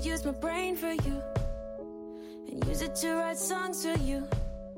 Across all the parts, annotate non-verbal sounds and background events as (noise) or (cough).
to use my brain for you and use it to write songs for you.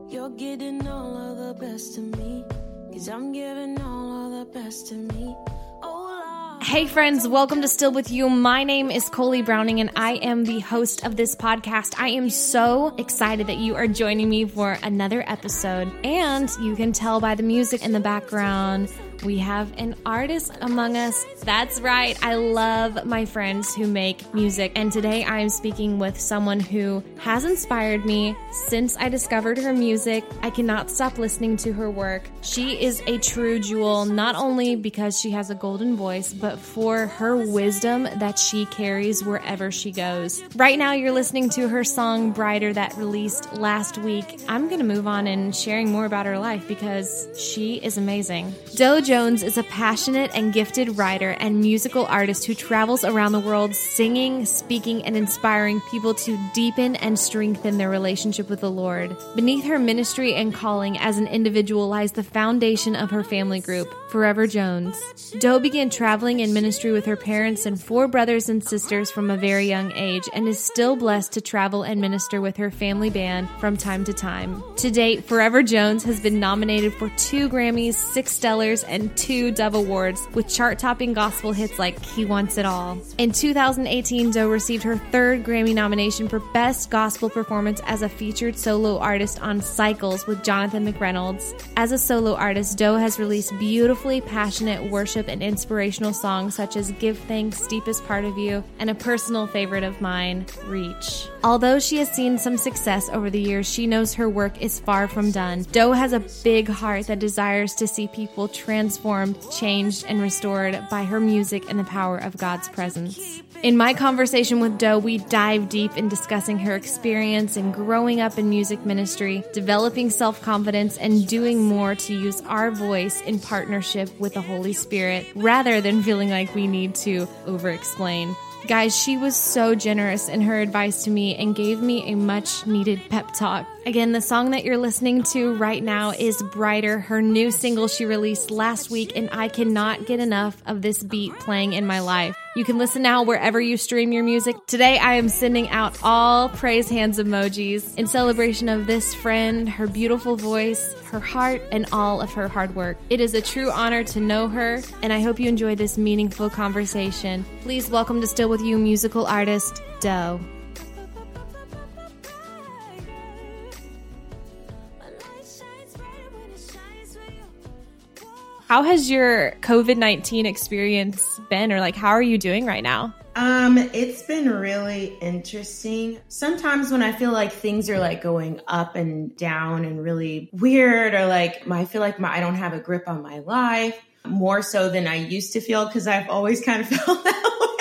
You're getting all of the best of me, cause I'm giving all of the best of me. Oh. Hey, friends, welcome to Still With You. My name is Coley Browning, and I am the host of this podcast. I am so excited that you are joining me for another episode. And you can tell by the music in the background, we have an artist among us. That's right. I love my friends who make music. And today I am speaking with someone who has inspired me since I discovered her music. I cannot stop listening to her work. She is a true jewel, not only because she has a golden voice, but for her wisdom that she carries wherever she goes. Right now, you're listening to her song Brighter that released last week. I'm going to move on and sharing more about her life because she is amazing. Doe Jones is a passionate and gifted writer and musical artist who travels around the world singing, speaking, and inspiring people to deepen and strengthen their relationship with the Lord. Beneath her ministry and calling as an individual lies the foundation of her family group, Forever Jones. Doe began traveling in ministry with her parents and four brothers and sisters from a very young age and is still blessed to travel and minister with her family band from time to time. To date, Forever Jones has been nominated for two Grammys, six Stellars, and two Dove Awards with chart topping gospel hits like He Wants It All. In 2018, Doe received her third Grammy nomination for Best Gospel Performance as a featured solo artist on Cycles with Jonathan McReynolds. As a solo artist, Doe has released beautifully passionate worship and inspirational songs such as Give Thanks, Deepest Part of You, and a personal favorite of mine, Reach. Although she has seen some success over the years, she knows her work is far from done. Doe has a big heart that desires to see people transformed, changed, and restored by her music and the power of God's presence. In my conversation with Doe, we dive deep in discussing her experience in growing up in music ministry, developing self confidence, and doing more to use our voice in partnership with the Holy Spirit rather than feeling like we need to over explain. Guys, she was so generous in her advice to me and gave me a much needed pep talk. Again, the song that you're listening to right now is Brighter, her new single she released last week, and I cannot get enough of this beat playing in my life. You can listen now wherever you stream your music. Today, I am sending out all praise hands emojis in celebration of this friend, her beautiful voice, her heart, and all of her hard work. It is a true honor to know her, and I hope you enjoy this meaningful conversation. Please welcome to Still With You musical artist, Doe. How has your COVID 19 experience been, or like, how are you doing right now? Um, it's been really interesting. Sometimes when I feel like things are like going up and down and really weird, or like my, I feel like my, I don't have a grip on my life more so than I used to feel because I've always (laughs) kind of felt that way. (laughs)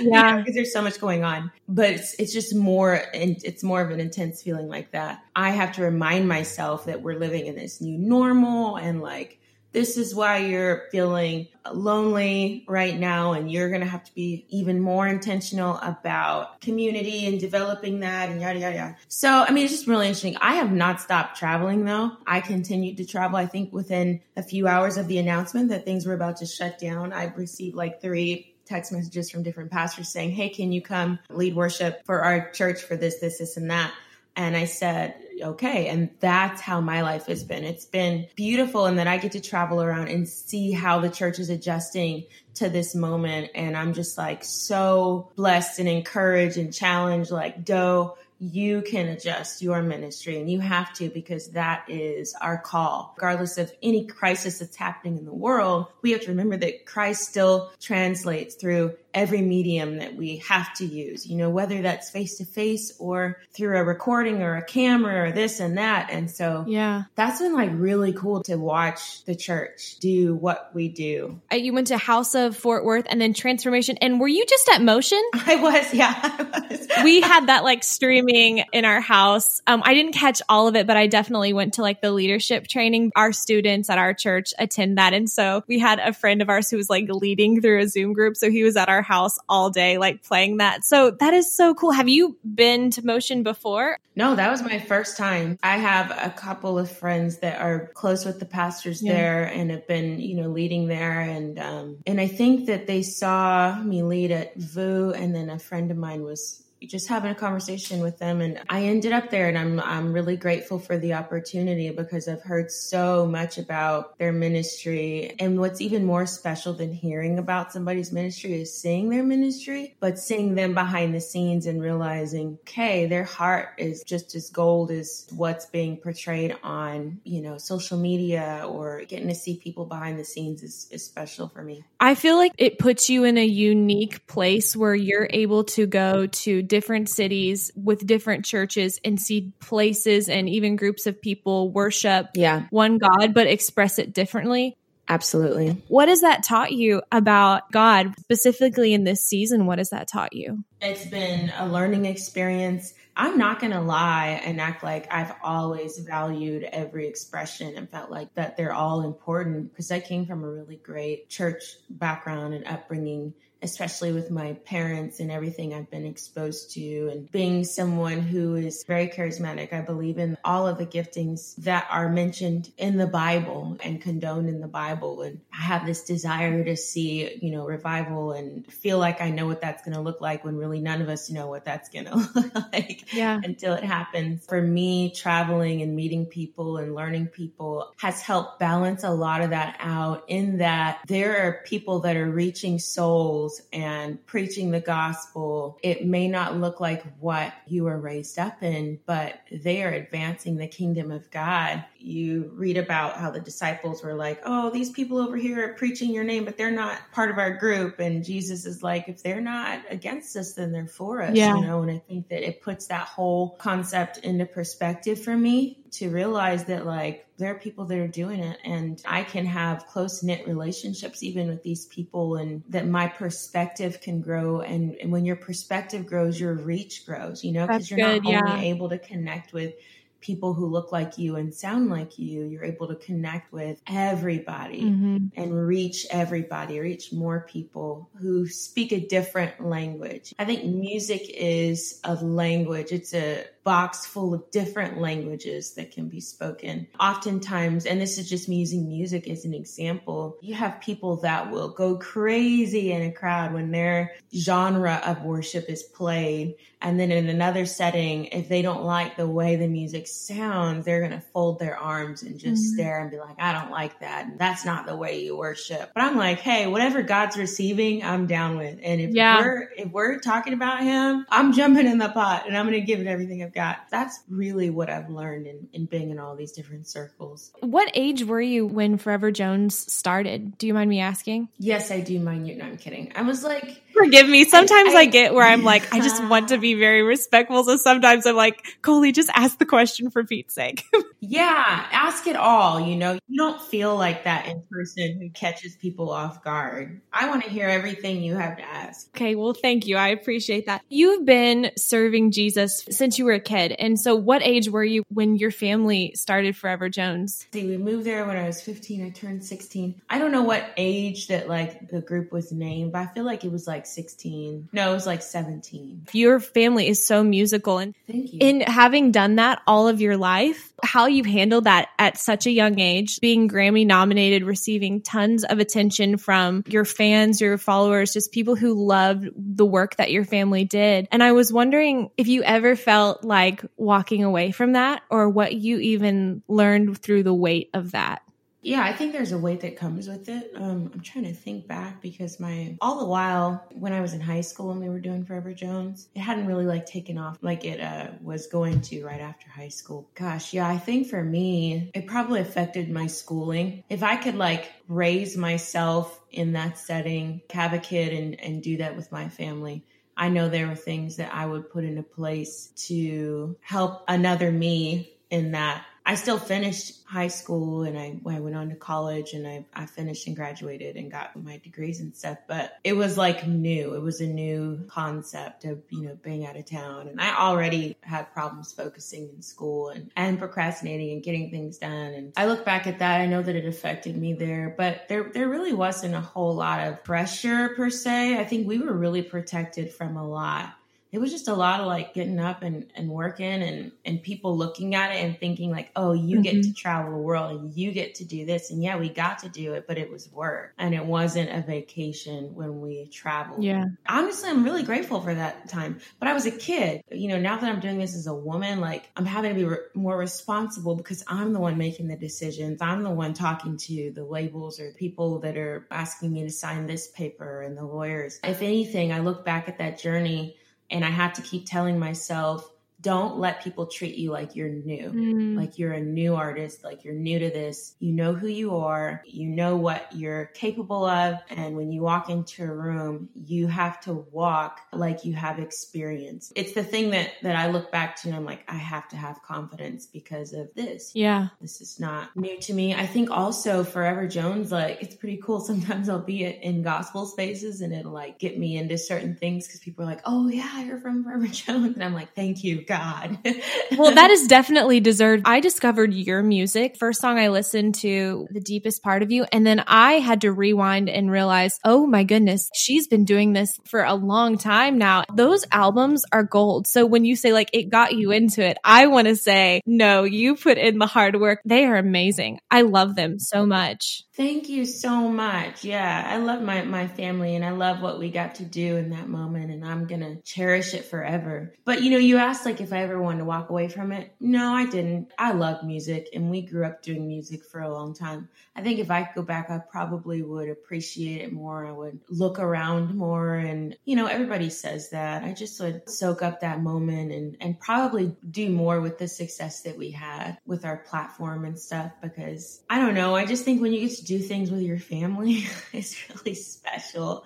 Yeah. because there's so much going on. But it's it's just more and it's more of an intense feeling like that. I have to remind myself that we're living in this new normal and like this is why you're feeling lonely right now and you're going to have to be even more intentional about community and developing that and yada yada yada. So, I mean, it's just really interesting. I have not stopped traveling though. I continued to travel. I think within a few hours of the announcement that things were about to shut down, I've received like three text messages from different pastors saying, Hey, can you come lead worship for our church for this, this, this, and that? And I said, okay. And that's how my life has been. It's been beautiful. And that I get to travel around and see how the church is adjusting to this moment. And I'm just like so blessed and encouraged and challenged, like, Doe, you can adjust your ministry and you have to because that is our call. Regardless of any crisis that's happening in the world, we have to remember that Christ still translates through every medium that we have to use, you know, whether that's face to face or through a recording or a camera or this and that. And so Yeah. that's been like really cool to watch the church do what we do. Uh, You went to House of Fort Worth and then Transformation. And were you just at Motion? (laughs) I was, yeah, (laughs) I was. We had that like streaming in our house. Um, I didn't catch all of it, but I definitely went to like the leadership training. Our students at our church attend that. And so we had a friend of ours who was like leading through a Zoom group. So he was at our house all day, like playing that. So that is so cool. Have you been to Motion before? No, that was my first time. I have a couple of friends that are close with the pastors yeah. there and have been, you know, leading there. And, um, and I think that they saw me lead at VOUS and then a friend of mine was just having a conversation with them and I ended up there and I'm I'm really grateful for the opportunity because I've heard so much about their ministry and what's even more special than hearing about somebody's ministry is seeing their ministry but seeing them behind the scenes and realizing okay their heart is just as gold as what's being portrayed on you know social media or getting to see people behind the scenes is, is special for me. I feel like it puts you in a unique place where you're able to go to different cities with different churches and see places and even groups of people worship yeah. one God, but express it differently. Absolutely. What has that taught you about God, specifically in this season? What has that taught you? It's been a learning experience. I'm not going to lie and act like I've always valued every expression and felt like that they're all important because I came from a really great church background and upbringing especially with my parents and everything I've been exposed to, and being someone who is very charismatic. I believe in all of the giftings that are mentioned in the Bible and condoned in the Bible. And I have this desire to see, you know, revival and feel like I know what that's going to look like when really none of us know what that's going (laughs) to look like yeah. until it happens. For me, traveling and meeting people and learning people has helped balance a lot of that out in that there are people that are reaching souls and preaching the gospel, it may not look like what you were raised up in, but they are advancing the kingdom of God. You read about how the disciples were like, oh, these people over here are preaching your name, but they're not part of our group. And Jesus is like, if they're not against us, then they're for us, yeah. you know? And I think that it puts that whole concept into perspective for me to realize that like there are people that are doing it and I can have close knit relationships even with these people and that my perspective can grow and, and when your perspective grows your reach grows you know because you're good, not yeah. only able to connect with people who look like you and sound like you, you're able to connect with everybody mm-hmm. and reach everybody, reach more people who speak a different language. I think music is a language. It's a box full of different languages that can be spoken. Oftentimes, and this is just me using music as an example, you have people that will go crazy in a crowd when their genre of worship is played. And then in another setting, if they don't like the way the music sounds, they're going to fold their arms and just mm-hmm. stare and be like, I don't like that. That's not the way you worship. But I'm like, hey, whatever God's receiving, I'm down with. And if yeah. we're, if we're talking about him, I'm jumping in the pot and I'm going to give it everything I've got. That's really what I've learned in, in being in all these different circles. What age were you when Forever Jones started? Do you mind me asking? Yes, I do mind you. No, I'm kidding. I was like, forgive me. Sometimes I, I, I, get where I'm like, I just want to (laughs) be very respectful. So sometimes I'm like, Coley, just ask the question for Pete's sake. (laughs) yeah, ask it all. You know, you don't feel like that in person who catches people off guard. I want to hear everything you have to ask. Okay, well, thank you. I appreciate that. You've been serving Jesus since you were a kid. And so, what age were you when your family started Forever Jones? See, we moved there when I was 15. I turned 16. I don't know what age that like the group was named, but I feel like it was like 16. No, it was like 17. Your family is so musical. And Thank you. in having done that all of your life, how you've handled that at such a young age, being Grammy nominated, receiving tons of attention from your fans, your followers, just people who loved the work that your family did. And I was wondering if you ever felt like walking away from that or what you even learned through the weight of that. Yeah, I think there's a weight that comes with it. Um, I'm trying to think back because my all the while when I was in high school and we were doing Forever Jones, it hadn't really like taken off like it uh, was going to right after high school. Gosh, yeah, I think for me it probably affected my schooling. If I could like raise myself in that setting, have a kid and and do that with my family. I know there were things that I would put into place to help another me in that I still finished high school and I, I went on to college and I, I finished and graduated and got my degrees and stuff. But it was like new. It was a new concept of, you know, being out of town. And I already had problems focusing in school and, and procrastinating and getting things done. And I look back at that. I know that it affected me there, but there, there really wasn't a whole lot of pressure per se. I think we were really protected from a lot it was just a lot of like getting up and, and working and, and people looking at it and thinking like, oh, you mm-hmm. get to travel the world and you get to do this. And yeah, we got to do it, but it was work and it wasn't a vacation when we traveled. Yeah. Honestly, I'm really grateful for that time, but I was a kid, you know, now that I'm doing this as a woman, like I'm having to be re- more responsible because I'm the one making the decisions. I'm the one talking to the labels or people that are asking me to sign this paper and the lawyers. If anything, I look back at that journey and I have to keep telling myself, don't let people treat you like you're new, mm. like you're a new artist, like you're new to this. You know who you are, you know what you're capable of. And when you walk into a room, you have to walk like you have experience. It's the thing that, that I look back to and I'm like, I have to have confidence because of this. Yeah. This is not new to me. I think also Forever Jones, like, it's pretty cool. (laughs) Sometimes I'll be in gospel spaces and it'll like get me into certain things because people are like, oh, yeah, you're from Forever (laughs) Jones. And I'm like, thank you God. (laughs) well, that is definitely deserved. I discovered your music. First song I listened to, The Deepest Part of You. And then I had to rewind and realize, oh my goodness, she's been doing this for a long time now. Those albums are gold. So when you say like it got you into it, I want to say, no, you put in the hard work. They are amazing. I love them so much. Thank you so much. Yeah, I love my, my family and I love what we got to do in that moment and I'm going to cherish it forever. But you know, you asked like if I ever wanted to walk away from it. No, I didn't. I love music and we grew up doing music for a long time. I think if I could go back, I probably would appreciate it more. I would look around more and, you know, everybody says that. I just would soak up that moment and, and probably do more with the success that we had with our platform and stuff because I don't know. I just think when you get to do things with your family (laughs) it's really special.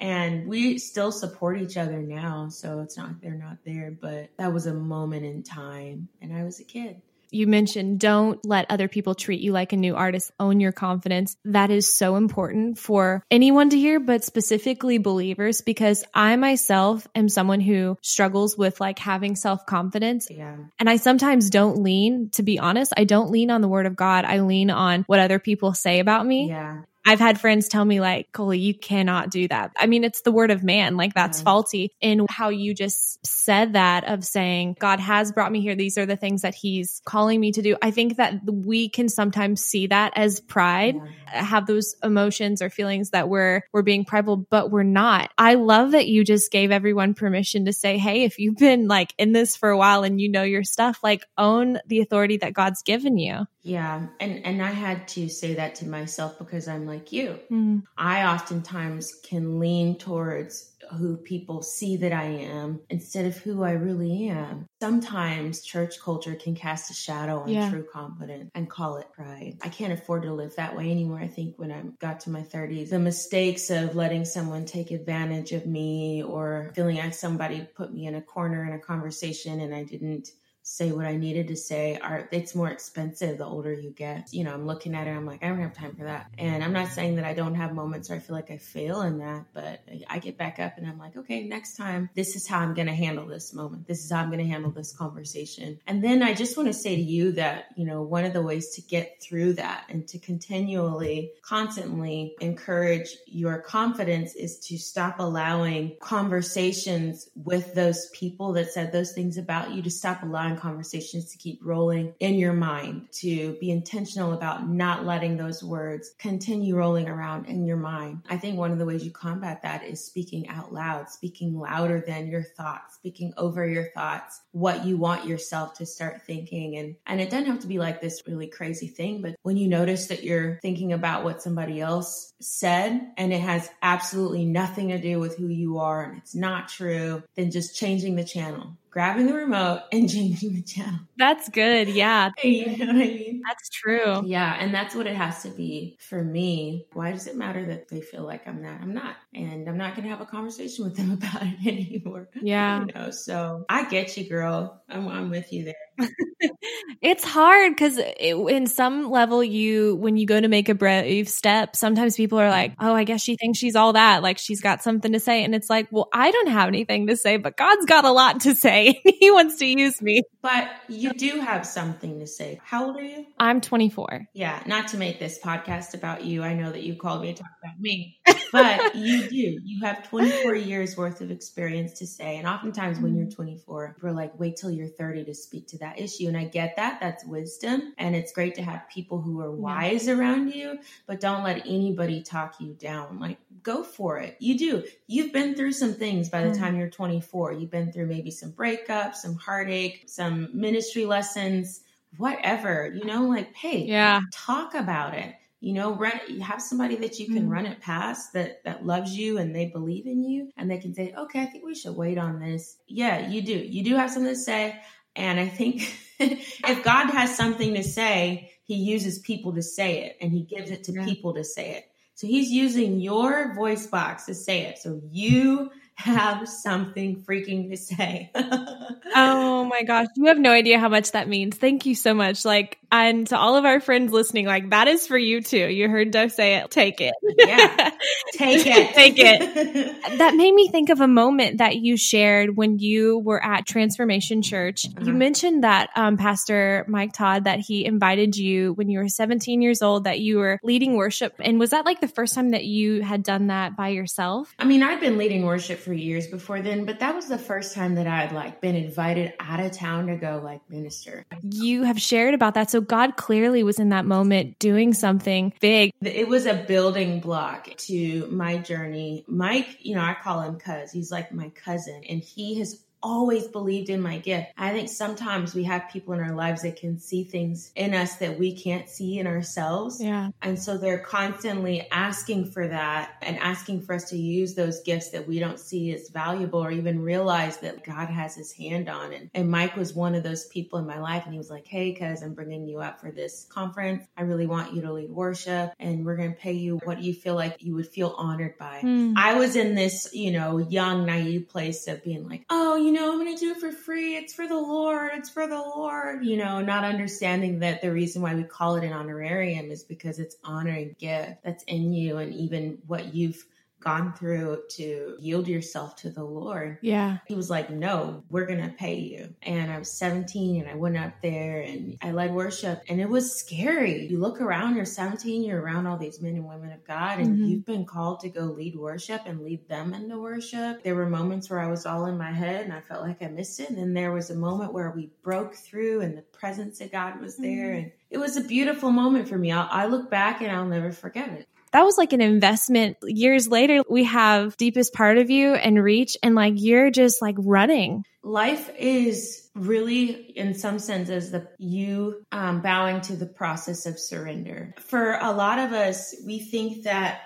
And we still support each other now. So it's not, they're not there, but that was a moment in time. And I was a kid you mentioned don't let other people treat you like a new artist. Own your confidence. That is so important for anyone to hear, but specifically believers, because I myself am someone who struggles with like having self confidence. Yeah. And I sometimes don't lean, to be honest, I don't lean on the word of God. I lean on what other people say about me. Yeah. I've had friends tell me like, Coley, you cannot do that. I mean, it's the word of man. Like that's right. faulty. And how you just said that of saying, God has brought me here. These are the things that he's calling me to do. I think that we can sometimes see that as pride, yeah. have those emotions or feelings that we're, we're being prideful, but we're not. I love that you just gave everyone permission to say, Hey, if you've been like in this for a while and you know your stuff, like own the authority that God's given you. Yeah. And, and I had to say that to myself because I'm like you. Mm. I oftentimes can lean towards who people see that I am instead of who I really am. Sometimes church culture can cast a shadow on yeah. true confidence and call it pride. I can't afford to live that way anymore. I think when I got to my 30s, the mistakes of letting someone take advantage of me or feeling like somebody put me in a corner in a conversation and I didn't say what I needed to say are it's more expensive the older you get. You know, I'm looking at it, I'm like, I don't have time for that. And I'm not saying that I don't have moments where I feel like I fail in that, but I get back up and I'm like, okay, next time, this is how I'm going to handle this moment. This is how I'm going to handle this conversation. And then I just want to say to you that, you know, one of the ways to get through that and to continually, constantly encourage your confidence is to stop allowing conversations with those people that said those things about you to stop allowing conversations to keep rolling in your mind, to be intentional about not letting those words continue rolling around in your mind. I think one of the ways you combat that is speaking out loud, speaking louder than your thoughts, speaking over your thoughts, what you want yourself to start thinking. And, and it doesn't have to be like this really crazy thing, but when you notice that you're thinking about what somebody else said and it has absolutely nothing to do with who you are and it's not true, then just changing the channel grabbing the remote and (laughs) changing the channel. That's good. Yeah. (laughs) You know what I mean? That's true. Yeah. And that's what it has to be for me. Why does it matter that they feel like I'm not? I'm not. And I'm not going to have a conversation with them (laughs) about it anymore. Yeah. You know, so I get you, girl. I'm, I'm with you there. (laughs) it's hard because in some level, you, when you go to make a brave step, sometimes people are like, oh, I guess she thinks she's all that. Like she's got something to say. And it's like, well, I don't have anything to say, but God's got a lot to say. (laughs) he wants to use me. But you do have something to say. How old are you? I'm 24. Yeah. Not to make this podcast about you. I know that you called me to talk about me, but (laughs) you do. You have 24 years worth of experience to say. And oftentimes when you're 24, we're like, wait till you're 30 to speak to that issue. And I get that. That's wisdom. And it's great to have people who are wise yeah. around you, but don't let anybody talk you down. Like, go for it. You do. You've been through some things by the mm. time you're 24. You've been through maybe some breakups, some heartache, some ministry lessons, whatever, you know, like, hey, yeah, talk about it you know run have somebody that you can mm run it past that that loves you and they believe in you and they can say okay i think we should wait on this yeah you do you do have something to say and i think (laughs) if god has something to say he uses people to say it and he gives it to yeah. people to say it so he's using your voice box to say it so you have something freaking to say. (laughs) oh my gosh. You have no idea how much that means. Thank you so much. Like, and to all of our friends listening, like, that is for you too. You heard Doe say it. Take it. yeah. Take it. (laughs) Take it. (laughs) that made me think of a moment that you shared when you were at Transformation Church. Uh-huh. You mentioned that um, Pastor Mike Todd, that he invited you when you were 17 years old, that you were leading worship. And was that like the first time that you had done that by yourself? I mean, I'd been leading worship for for years before then, but that was the first time that I had like been invited out of town to go like minister. You have shared about that. So God clearly was in that moment doing something big. It was a building block to my journey. Mike, you know, I call him cuz. He's like my cousin and he has always believed in my gift. I think sometimes we have people in our lives that can see things in us that we can't see in ourselves. Yeah. And so they're constantly asking for that and asking for us to use those gifts that we don't see as valuable or even realize that God has his hand on. And, and Mike was one of those people in my life. And he was like, Hey, cuz I'm bringing you up for this conference. I really want you to lead worship and we're going to pay you what you feel like you would feel honored by. Mm. I was in this, you know, young, naive place of being like, Oh, you you know, I'm going to do it for free. It's for the Lord. It's for the Lord. You know, not understanding that the reason why we call it an honorarium is because it's honoring gift that's in you and even what you've gone through to yield yourself to the Lord. Yeah. He was like, No, we're going to pay you. And I was 17 and I went up there and I led worship and it was scary. You look around, you're 17, you're around all these men and women of God and mm-hmm. you've been called to go lead worship and lead them into worship. There were moments where I was all in my head and I felt like I missed it. And then there was a moment where we broke through and the presence of God was there. Mm-hmm. And it was a beautiful moment for me. I'll, I look back and I'll never forget it that was like an investment. Years later, we have deepest part of you and reach, and like you're just like running. Life is really, in some senses, the you um, bowing to the process of surrender. For a lot of us, we think that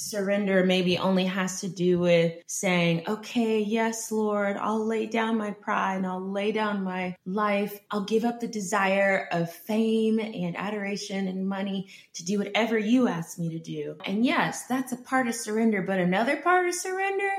surrender maybe only has to do with saying, okay, yes, Lord, I'll lay down my pride and I'll lay down my life. I'll give up the desire of fame and adoration and money to do whatever you ask me to do. And yes, that's a part of surrender. But another part of surrender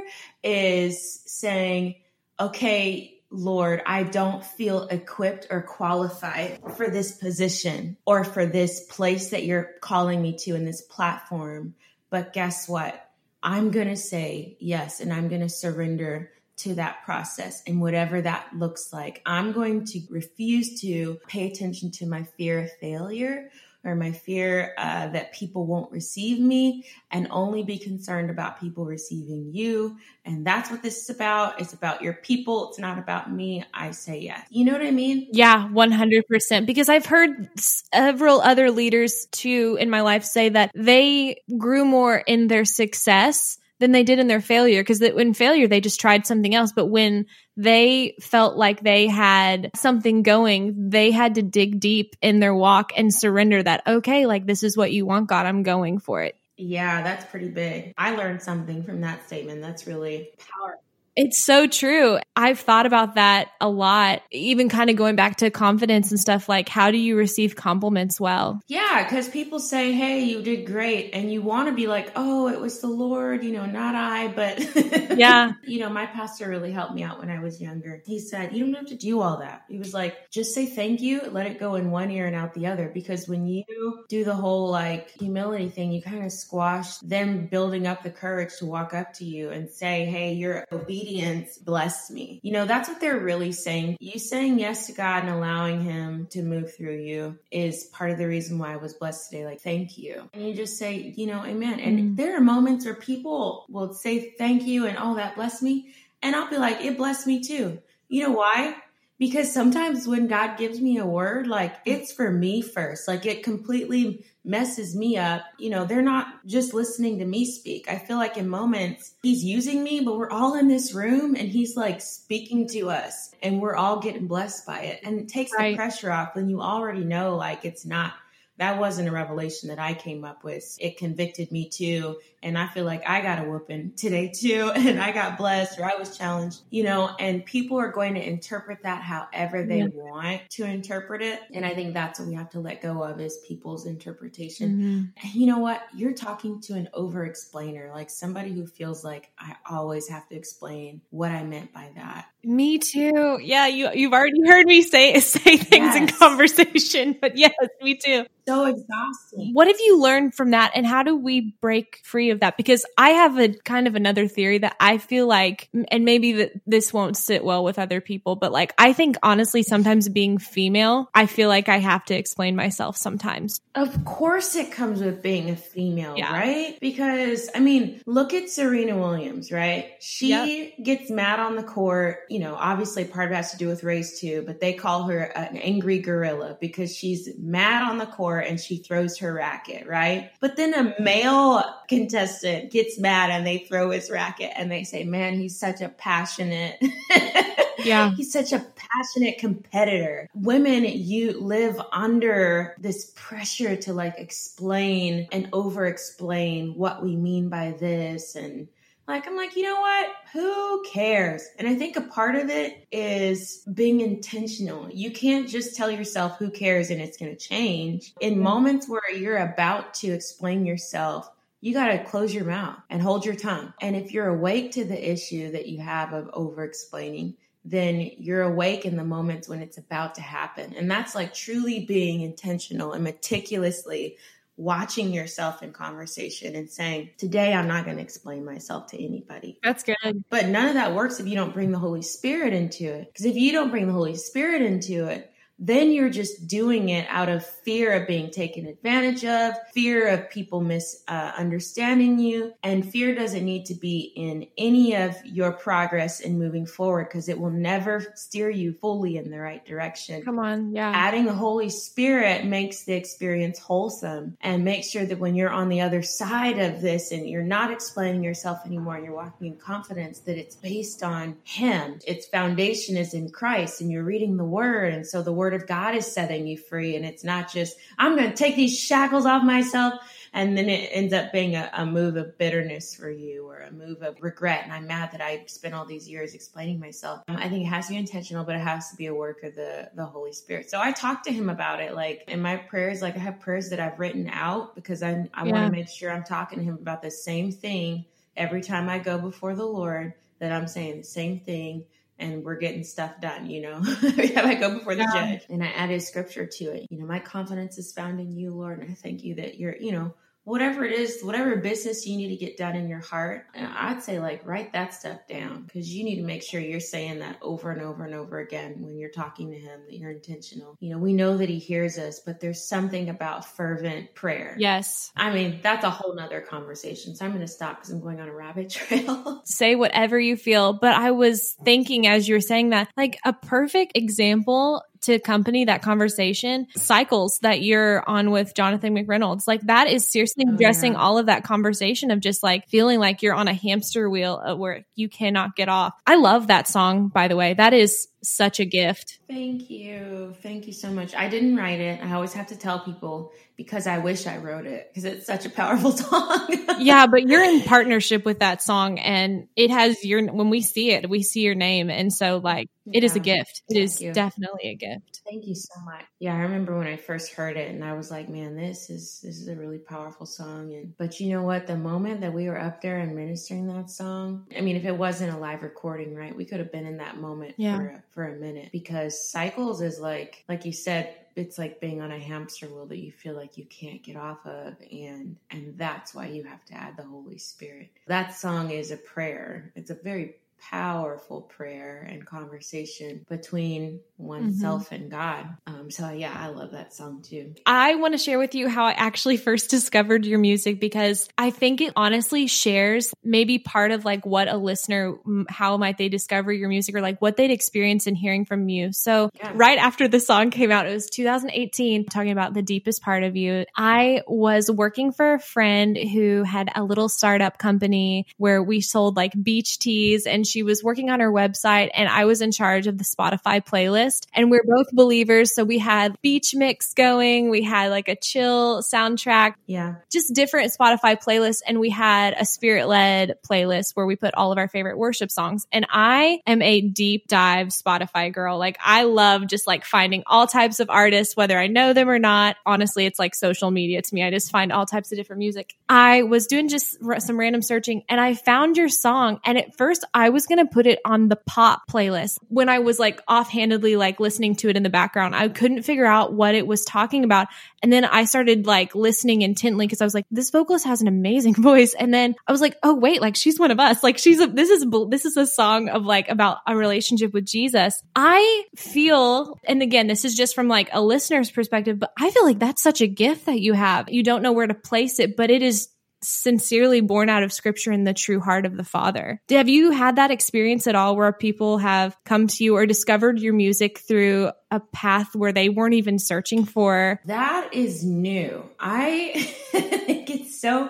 is saying, okay, Lord, I don't feel equipped or qualified for this position or for this place that you're calling me to in this platform. But guess what? I'm going to say yes and I'm going to surrender to that process and whatever that looks like. I'm going to refuse to pay attention to my fear of failure or my fear uh, that people won't receive me and only be concerned about people receiving you. And that's what this is about. It's about your people. It's not about me. I say yes. You know what I mean? Yeah, 100%. Because I've heard several other leaders too in my life say that they grew more in their success than they did in their failure because in failure they just tried something else but when they felt like they had something going they had to dig deep in their walk and surrender that okay like this is what you want god i'm going for it. Yeah that's pretty big. I learned something from that statement. That's really powerful It's so true. I've thought about that a lot, even kind of going back to confidence and stuff like how do you receive compliments well? Yeah, because people say, hey, you did great. And you want to be like, oh, it was the Lord, you know, not I. But (laughs) yeah, you know, my pastor really helped me out when I was younger. He said, you don't have to do all that. He was like, just say thank you, let it go in one ear and out the other. Because when you do the whole like humility thing, you kind of squash them building up the courage to walk up to you and say, hey, your obedience blessed me. You know, that's what they're really saying. You saying yes to God and allowing Him to move through you is part of the reason why I was blessed today. Like, thank you. And you just say, you know, amen. And mm there are moments where people will say thank you and, oh, that blessed me. And I'll be like, it blessed me too. You know why? because sometimes when God gives me a word, like it's for me first, like it completely messes me up. You know, they're not just listening to me speak. I feel like in moments he's using me, but we're all in this room and he's like speaking to us and we're all getting blessed by it. And it takes right. the pressure off when you already know like it's not that wasn't a revelation that I came up with. It convicted me too. And I feel like I got a whooping today too. (laughs) And I got blessed or I was challenged, you know, and people are going to interpret that however they want to interpret it. And I think that's what we have to let go of is people's interpretation. Mm-hmm. You know what? You're talking to an over explainer, like somebody who feels like I always have to explain what I meant by that. Me too. Yeah, you you've already (laughs) heard me say say things yes. in conversation, (laughs) but yes, me too. So exhausting. What have you learned from that and how do we break free of that? Because I have a kind of another theory that I feel like and maybe that this won't sit well with other people, but like I think honestly sometimes being female, I feel like I have to explain myself sometimes. Of course it comes with being a female, yeah. right? Because I mean, look at Serena Williams, right? She yep. gets mad on the court you know, obviously part of it has to do with race too, but they call her an angry gorilla because she's mad on the court and she throws her racket, right? But then a male contestant gets mad and they throw his racket and they say, man, he's such a passionate. (laughs) yeah. He's such a passionate competitor. Women, you live under this pressure to like explain and over explain what we mean by this and like, I'm like, you know what? Who cares? And I think a part of it is being intentional. You can't just tell yourself who cares and it's going to change. In moments where you're about to explain yourself, you got to close your mouth and hold your tongue. And if you're awake to the issue that you have of over explaining, then you're awake in the moments when it's about to happen. And that's like truly being intentional and meticulously watching yourself in conversation and saying, Today I'm not going to explain myself to anybody. That's good. But none of that works if you don't bring the Holy Spirit into it. Because if you don't bring the Holy Spirit into it, then you're just doing it out of fear of being taken advantage of, fear of people misunderstanding uh, you. And fear doesn't need to be in any of your progress in moving forward because it will never steer you fully in the right direction. Come on. Yeah. Adding the Holy Spirit makes the experience wholesome and make sure that when you're on the other side of this and you're not explaining yourself anymore and you're walking in confidence that it's based on Him, its foundation is in Christ and you're reading the Word. And so the Word word of God is setting you free. And it's not just, I'm going to take these shackles off myself. And then it ends up being a, a, move of bitterness for you or a move of regret. And I'm mad that I spent all these years explaining myself. Um, I think it has to be intentional, but it has to be a work of the, the Holy Spirit. So I talked to him about it. Like in my prayers, like I have prayers that I've written out because I, I yeah. want to make sure I'm talking to him about the same thing every time I go before the Lord, that I'm saying the same thing and we're getting stuff done, you know. (laughs) I go before the yeah. judge and I added scripture to it. You know, my confidence is found in you, Lord, and I thank you that you're, you know, whatever it is, whatever business you need to get done in your heart, uh, I'd say like write that stuff down because you need to make sure you're saying that over and over and over again when you're talking to him that you're intentional. You know, we know that he hears us, but there's something about fervent prayer. Yes. I mean, that's a whole nother conversation. So I'm going to stop because I'm going on a rabbit (laughs) trail. Say whatever you feel. But I was thinking as you were saying that, like a perfect example to accompany that conversation, cycles that you're on with Jonathan McReynolds. Like that is seriously oh, addressing yeah. all of that conversation of just like feeling like you're on a hamster wheel uh, where you cannot get off. I love that song, by the way. That is such a gift. Thank you. Thank you so much. I didn't write it. I always have to tell people because I wish I wrote it because it's such a powerful (laughs) song. yeah, but you're in partnership with that song and it has your when we see it, we see your name and so like it is a gift. It Thank is you. definitely a gift. Thank you so much. Yeah, I remember when I first heard it and I was like, man, this is this is a really powerful song and but you know what? The moment that we were up there and ministering that song, I mean, if it wasn't a live recording, right? We could have been in that moment Yeah. for a, for a minute because cycles is like like you said it's like being on a hamster wheel that you feel like you can't get off of and and that's why you have to add the holy spirit. That song is a prayer. It's a very powerful prayer and conversation between oneself and god um so yeah i love that song too I want to share with you how I actually (laughs) first discovered your music because I think it honestly shares maybe part of like what a listener, how might they discover your music or like what they'd experience in hearing from you. So, Yeah. right after the song came out, it was 2018, talking about the deepest part of you. I was working for a friend who had a little startup company where we sold like beach teas and she was working on her website and I was in charge of the Spotify playlist and we're both believers. So we had beach mix going. We had like a chill soundtrack, yeah just different Spotify playlists. And we had a spirit led playlist where we put all of our favorite worship songs. And I am a deep dive Spotify girl. Like I love just like finding all types of artists, whether I know them or not. Honestly, it's like social media to me. I just find all types of different music. I was doing just some random searching and I found your song. And at first I was going to put it on the pop playlist. When I was like offhandedly like listening to it in the background, I couldn't figure out what it was talking about. And then I started like listening intently because I was like, this vocalist has an amazing (laughs) voice. And then I was like, oh wait, like she's one of us. Like she's a, this is, this is a song of like about a relationship with Jesus. I feel, and again, this is just from like a listener's perspective, but I feel like that's such a gift that you have. You don't know where to place it, but it is sincerely born out of scripture in the true heart of the father. Have you had that experience at all where people have come to you or discovered your music through a path where they weren't even searching for? That is new. I (laughs) think it's so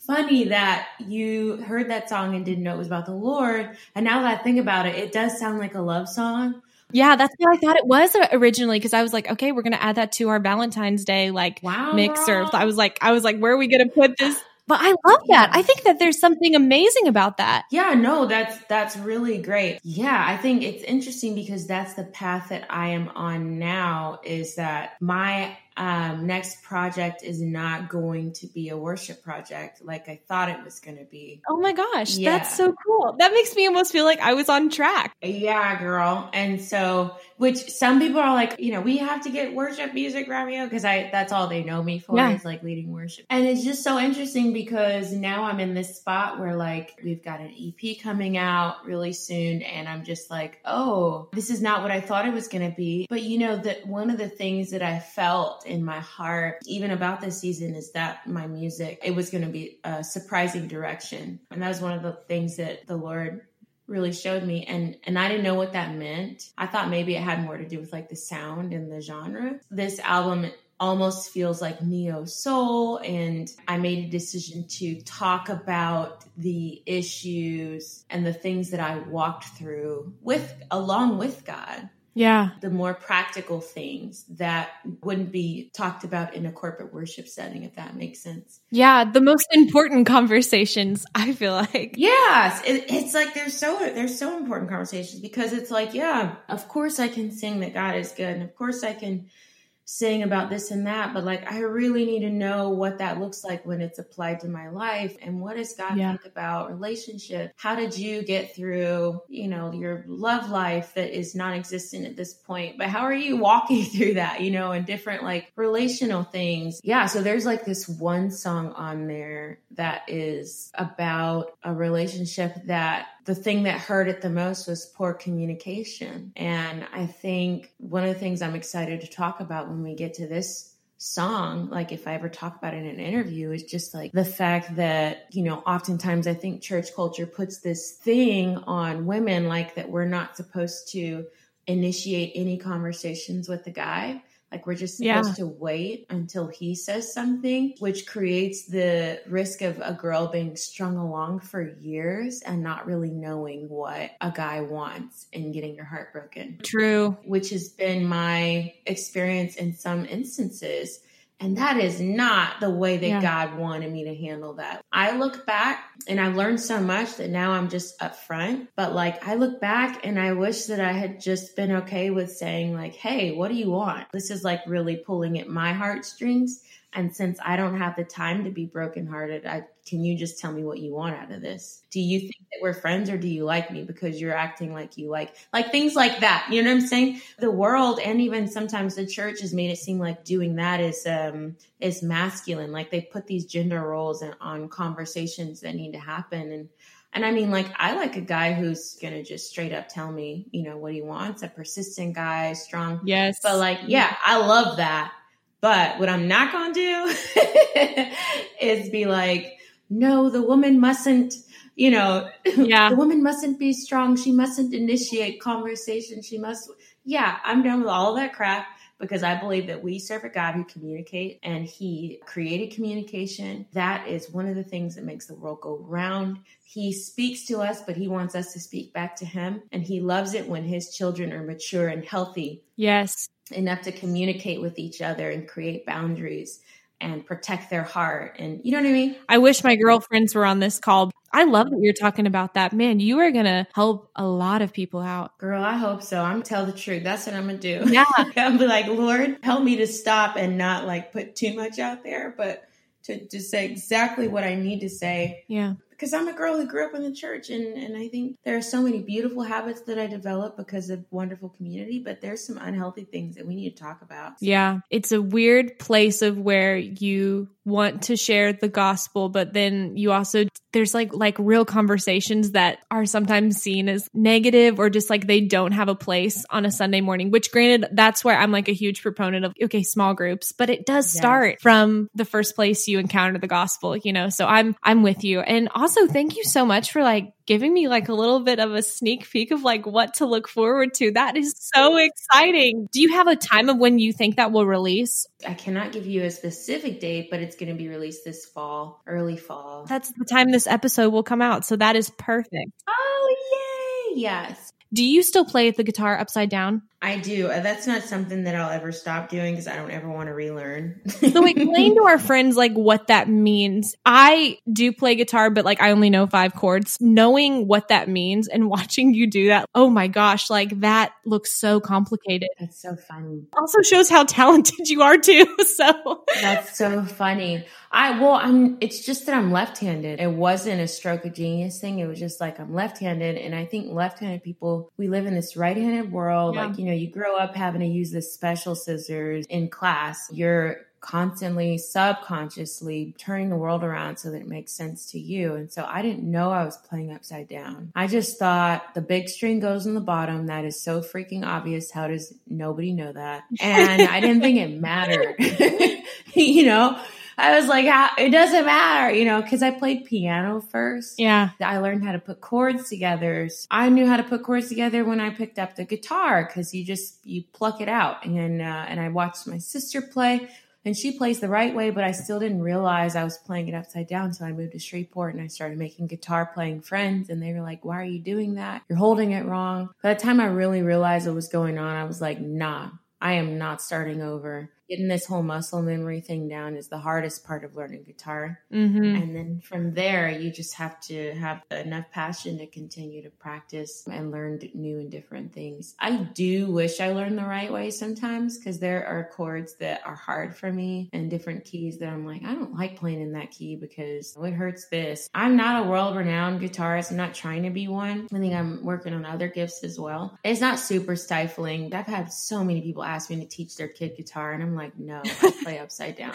funny that you heard that song and didn't know it was about the Lord. And now that I think about it, it does sound like a love song. Yeah, that's what I thought it was uh, originally because I was like, okay, we're going to add that to our Valentine's Day like Wow. mixer. girl. I was like, I was like, where are we going to put this? But I love that. I think that there's something amazing about that. Yeah, no, that's that's really great. Yeah, I think it's interesting because that's the path that I am on now is that my um, next project is not going to be a worship project like I thought it was going to be. Oh my gosh, Yeah. that's so cool. That makes me almost feel like I was on track. Yeah, girl. And so, which some people are like, you know, we have to get worship music, Romeo, because I that's all they know me for Yeah. is like leading worship. And it's just so interesting because now I'm in this spot where like we've got an EP coming out really soon, and I'm just like, oh, this is not what I thought it was gonna be. But you know, that one of the things that I felt in my heart, even about this season, is that my music, it was gonna be a surprising direction. And that was one of the things that the Lord really showed me and and I didn't know what that meant. I thought maybe it had more to do with like the sound and the genre. This album almost feels like neo soul and I made a decision to talk about the issues and the things that I walked through with along with God Yeah. the more practical things that wouldn't be talked about in a corporate worship setting if that makes sense. Yeah. The most important conversations, I feel like. Yes, it, it's like there's so there's so important conversations because it's like yeah, of course I can sing that God is good, and of course I can sing about this and that, but like I really need to know what that looks like when it's applied to my life, and what does God Yeah. think about relationship? How did you get through you know your love life that is non-existent at this point? But how are you walking (laughs) through that? You know, and different like relational things. Yeah, so there's like this one song on there that is about a relationship that the thing that hurt it the most was poor communication. And I think one of the things I'm excited to talk about when we get to this song, like if I ever talk about it in an interview, is just like the fact that, you know, oftentimes I think church culture puts this thing on women like that we're not supposed to initiate any conversations with the guy. Like we're just Yeah. supposed to wait until he says something, which creates the risk of a girl being strung along for years and not really knowing what a guy wants and getting your heart broken True. which has been my experience in some instances. And that is not the way that Yeah. God wanted me to handle that. I look back and I've learned so much that now I'm just upfront. But like, I look back and I wish that I had just been okay with saying, like, hey, what do you want? This is like really pulling at my heartstrings. And since I don't have the time to be brokenhearted, I can you just tell me what you want out of this? Do you think that we're friends or do you like me because you're acting like you like like things like that? You know what I'm saying? The world and even sometimes the church has made it seem like doing that is um is masculine. Like they put these gender roles in, on conversations that need to happen and and I mean, like, I like a guy who's gonna just straight up tell me, you know, what he wants, a persistent guy, strong, Yes. but like, yeah, I love that. But what I'm not gonna do (laughs) is be like, no, the woman mustn't, you know, (clears throat) Yeah. the woman mustn't be strong. She mustn't initiate conversation. She must, yeah, I'm done with all of that crap because I believe that we serve a God who communicate and he created communication. That is one of the things that makes the world go round. He speaks to us, but he wants us to speak back to him. And he loves it when his children are mature and healthy yes. Enough to communicate with each other and create boundaries and protect their heart. And you know what I mean? I wish my girlfriends were on this call. I love that you're talking about that. Man, you are going to help a lot of people out. Girl, I hope so. I'm tell the truth. That's what I'm gonna do. Yeah. (laughs) I'm be like, Lord, help me to stop and not like put too much out there, but to, to say exactly what I need to say. Yeah. Because I'm a girl who grew up in the church and, and I think there are so many beautiful habits that I developed because of wonderful community, but there's some unhealthy things that we need to talk about. Yeah. It's a weird place of where you want to share the gospel, but then you also there's like like real conversations that are sometimes seen as negative or just like they don't have a place on a Sunday morning, which granted that's where I'm like a huge proponent of okay, small groups, but it does Yes. start from the first place you encounter the gospel, you know. So I'm I'm with you. And also thank you so much for like giving me like a little bit of a sneak peek of like what to look forward to. That is so exciting. Do you have a time of when you think that will release? I cannot give you a specific date, but it's going to be released this fall, early fall. That's the time this episode will come out. So that is perfect. Oh, yay! Yes. Do you still play the guitar upside down? I do. Uh, That's not something that I'll ever stop doing because I don't ever want to relearn. So explain to our friends like what that means. I do play guitar, but like I only know five chords. Knowing what that means and (laughs) watching you do that, oh my gosh, like that looks so complicated. That's so funny. Also shows how talented you are too. (laughs) So That's so funny. I well, I'm. It's just that I'm left-handed. It wasn't a stroke of genius thing. It was just like I'm left-handed, and I think left-handed people we live in this right-handed world. Yeah. Like you know, you grow up having to use the special scissors in class. You're constantly subconsciously turning the world around so that it makes sense to you. And so I didn't know I was playing upside down. I just thought the big string goes in the bottom. That is so freaking obvious. How does nobody know that? And I didn't think it mattered. (laughs) you know, I was like, "Ah, it doesn't matter, you know, because I played piano first. yeah. I learned how to put chords together. I knew how to put chords together when I picked up the guitar because you just you pluck it out. And uh, and I watched my sister play, and she plays the right way, but I still didn't realize I was playing it upside down. So I moved to Shreveport and I started making guitar playing friends, and they were like, "Why are you doing that? You're holding it wrong." By the time I really realized what was going on, I was like, "Nah." I am not starting over. Getting this whole muscle memory thing down is the hardest part of learning guitar. Mm-hmm. And then from there, you just have to have enough passion to continue to practice and learn new and different things. I do wish I learned the right way sometimes because there are chords that are hard for me and different keys that I'm like, I don't like playing in that key because it hurts this. I'm not a world renowned guitarist. I'm not trying to be one. I think I'm working on other gifts as well. It's not super stifling. I've had so many people ask me to teach their kid guitar, and I'm like, no, I play upside down.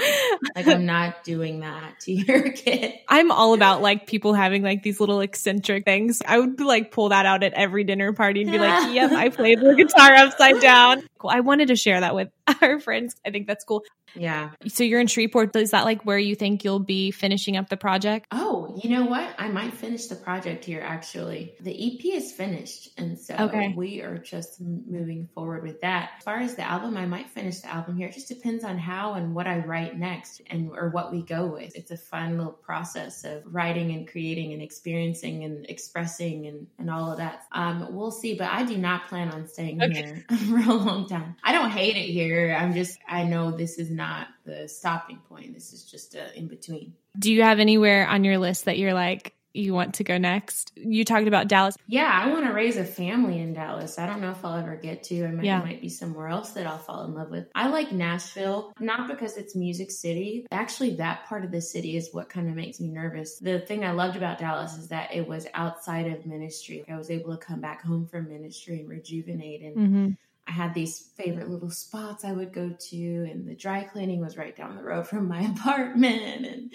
Like, I'm not doing that to your (laughs) kid. I'm all about like people having like these little eccentric things. I would like pull that out at every dinner party and be like, (laughs) "Yep, I played the guitar upside down." Cool. I wanted to share that with (laughs) our friends. I think that's cool. Yeah. So you're in Shreveport. Is that like where you think you'll be finishing up the project? Oh, you know what? I might finish the project here actually. The EP is finished. And so Okay. we are just moving forward with that. As far as the album, I might finish the album here. It just depends on how and what I write next and or what we go with. It's a fun little process of writing and creating and experiencing and expressing and, and all of that. Um, we'll see, but I do not plan on staying Okay. here (laughs) for a long time. I don't hate it here. I'm just I know this is not the stopping point. This is just a in between. Do you have anywhere on your list that you're like, you want to go next? You talked about Dallas. Yeah, I want to raise a family in Dallas. I don't know if I'll ever get to. I might, Yeah. it might be somewhere else that I'll fall in love with. I like Nashville, not because it's Music City. Actually, that part of the city is what kind of makes me nervous. The thing I loved about Dallas is that it was outside of ministry. I was able to come back home from ministry and rejuvenate and Mm-hmm. I had these favorite little spots I would go to, and the dry cleaning was right down the road from my (laughs) apartment, and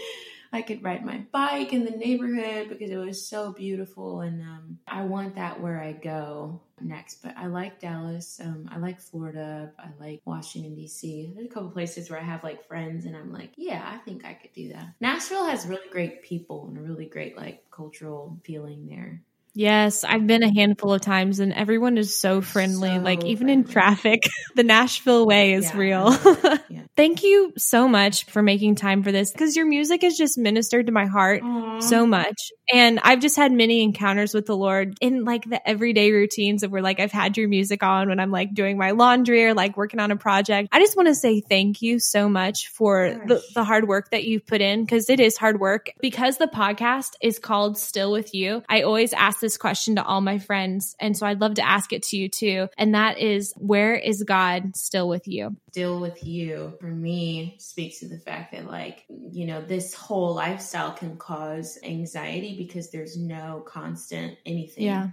I could ride my bike in the neighborhood because it was so beautiful. And um, I want that where I go next. But I like Dallas. Um, I like Florida. I like Washington D.C. There's a couple places where I have like friends, and I'm like, yeah, I think I could do that. Nashville has really great people and a really great like cultural feeling there. Yes, I've been a handful of times and everyone is so friendly. So like even in traffic, (laughs) the Nashville way is Yeah, real. I love it. Yeah. Thank you so much for making time for this because your music has just ministered to my heart Aw. so much. And I've just had many encounters with the Lord in like the everyday routines of where like I've had your music on when I'm like doing my laundry or like working on a project. I just want to say thank you so much for the, the hard work that you've put in because it is hard work. Because the podcast is called Still With You, I always ask this question to all my friends. And so I'd love to ask it to you too. And that is, where is God still with you? still with you for me speaks to the fact that like you know this whole lifestyle can cause anxiety because there's no constant anything Yeah.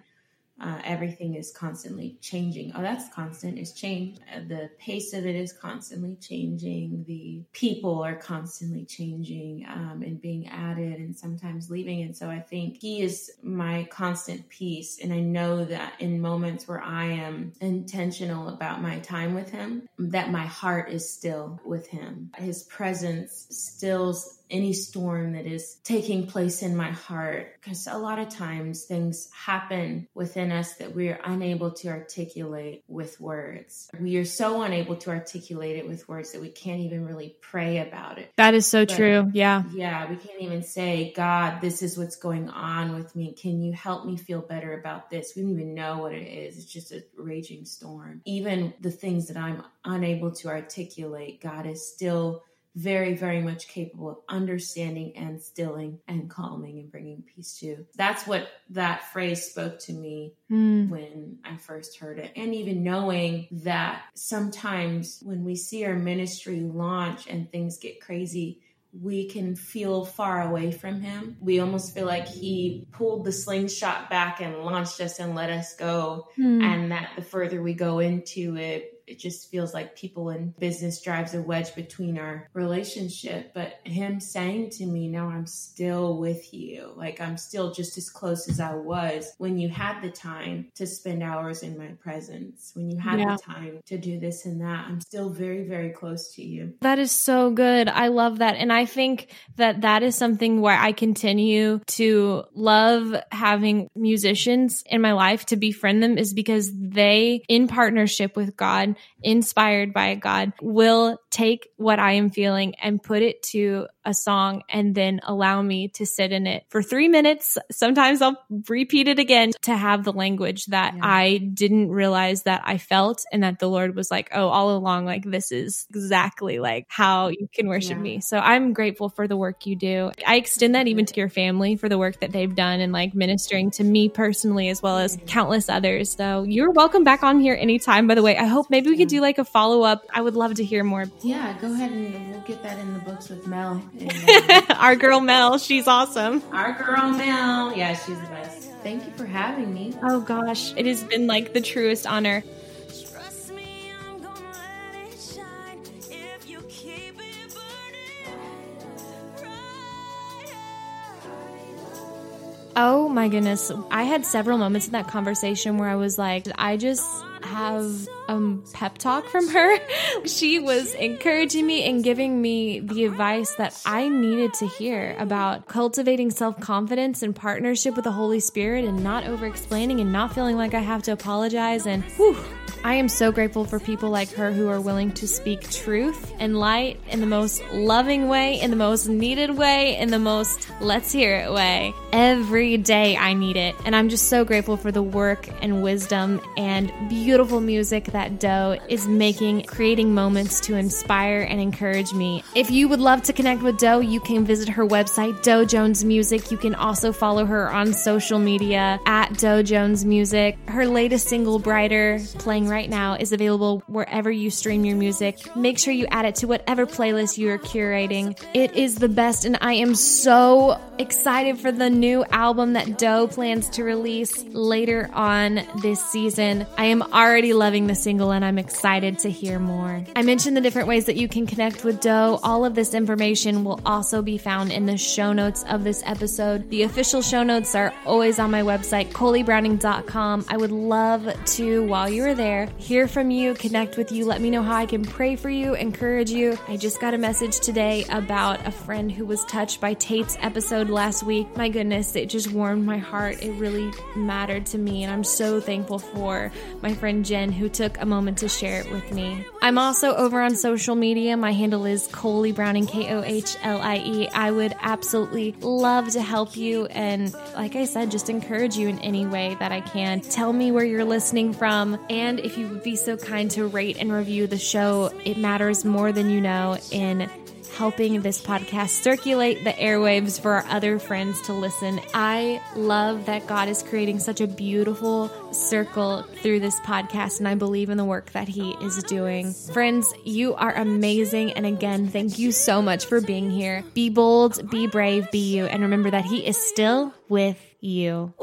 Uh, everything is constantly changing. Oh that's constant. Is change. Uh, the pace of it is constantly changing. The people are constantly changing um, and being added and sometimes leaving. And so i think he is my constant peace. And i know that in moments where i am intentional about my time with him that my heart is still with him. His presence stills any storm that is taking place in my heart because a lot of times things happen within us that we are unable to articulate with words we are so unable to articulate it with words that we can't even really pray about it That is so But- true. Yeah. yeah, we can't even say, God, this is what's going on with me. Can you help me feel better about this? We don't even know what it is. It's just a raging storm. Even the things that I'm unable to articulate, God is still very, very much capable of understanding and stilling and calming and bringing peace to. That's what that phrase spoke to me Mm. when I first heard it. And even knowing that sometimes when we see our ministry launch and things get crazy, we can feel far away from him. We almost feel like he pulled the slingshot back and launched us and let us go. Mm. And that the further we go into it, it just feels like people in business drives a wedge between our relationship. But him saying to me, No, I'm still with you. Like I'm still just as close as I was when you had the time to spend hours in my presence, when you had Yeah. the time to do this and that. I'm still very, very close to you. That is so good. I love that. And I think that that is something where I continue to love having musicians in my life to befriend them is because they, in partnership with God, inspired by God, will take what I am feeling and put it to a song and then allow me to sit in it for three minutes. Sometimes I'll repeat it again to have the language that Yeah. I didn't realize that I felt and that the Lord was like, oh, all along, like this is exactly like how you can worship Yeah. me. So I'm grateful for the work you do. I extend that even to your family for the work that they've done and like ministering to me personally as well as countless others. So you're welcome back on here anytime, by the way. I hope maybe we could do like a follow up. I would love to hear more. Yeah, go ahead and we'll get that in the books with Mel. And, (laughs) Our girl Mel, she's awesome. our girl Mel. Yeah, she's the best. Thank you for having me. Oh gosh, it has been like the truest honor. Trust me, I'm gonna let it shine if you keep it burning bright. Oh my goodness. I had several moments in that conversation where I was like, I just have a pep talk from her. (laughs) she was encouraging me and giving me the advice that I needed to hear about cultivating self confidence and partnership with the Holy Spirit and not over explaining and not feeling like I have to apologize. And whew, I am so grateful for people like her who are willing to speak truth and light in the most loving way, in the most needed way, in the most let's hear it way. Every day I need it. And I'm just so grateful for the work and wisdom and beautiful music that Doe is making, creating moments to inspire and encourage me. If you would love to connect with Doe, you can visit her website, Doe Jones Music. You can also follow her on social media at Doe Jones Music. Her latest single, Brighter, playing right now is available wherever you stream your music. Make sure you add it to whatever playlist you are curating. It is the best, and I am so excited for the new album that Doe plans to release later on this season. I am already loving the single and I'm excited to hear more. I mentioned the different ways that you can connect with Doe. All of this information will also be found in the show notes of this episode. The official show notes are always on my website, KohlieBrowning.com. I would love to, while you're there, hear from you, connect with you, let me know how I can pray for you, encourage you. I just got a message today about a friend who was touched by Tate's episode last week. My goodness, it just warmed my heart. It really mattered to me, and I'm so thankful for my friend Jen who took a moment to share it with me. I'm also over on social media. My handle is Kohlie Browning, K O H L I E. I would absolutely love to help you and, like I said, just encourage you in any way that I can. Tell me where you're listening from, and if you would be so kind to rate and review the show, it matters more than you know in helping this podcast circulate the airwaves for our other friends to listen. I love that God is creating such a beautiful circle through this podcast, and I believe in the work that He is doing. Friends, you are amazing. And again, thank you so much for being here. Be bold, be brave, be you, and remember that He is still with you.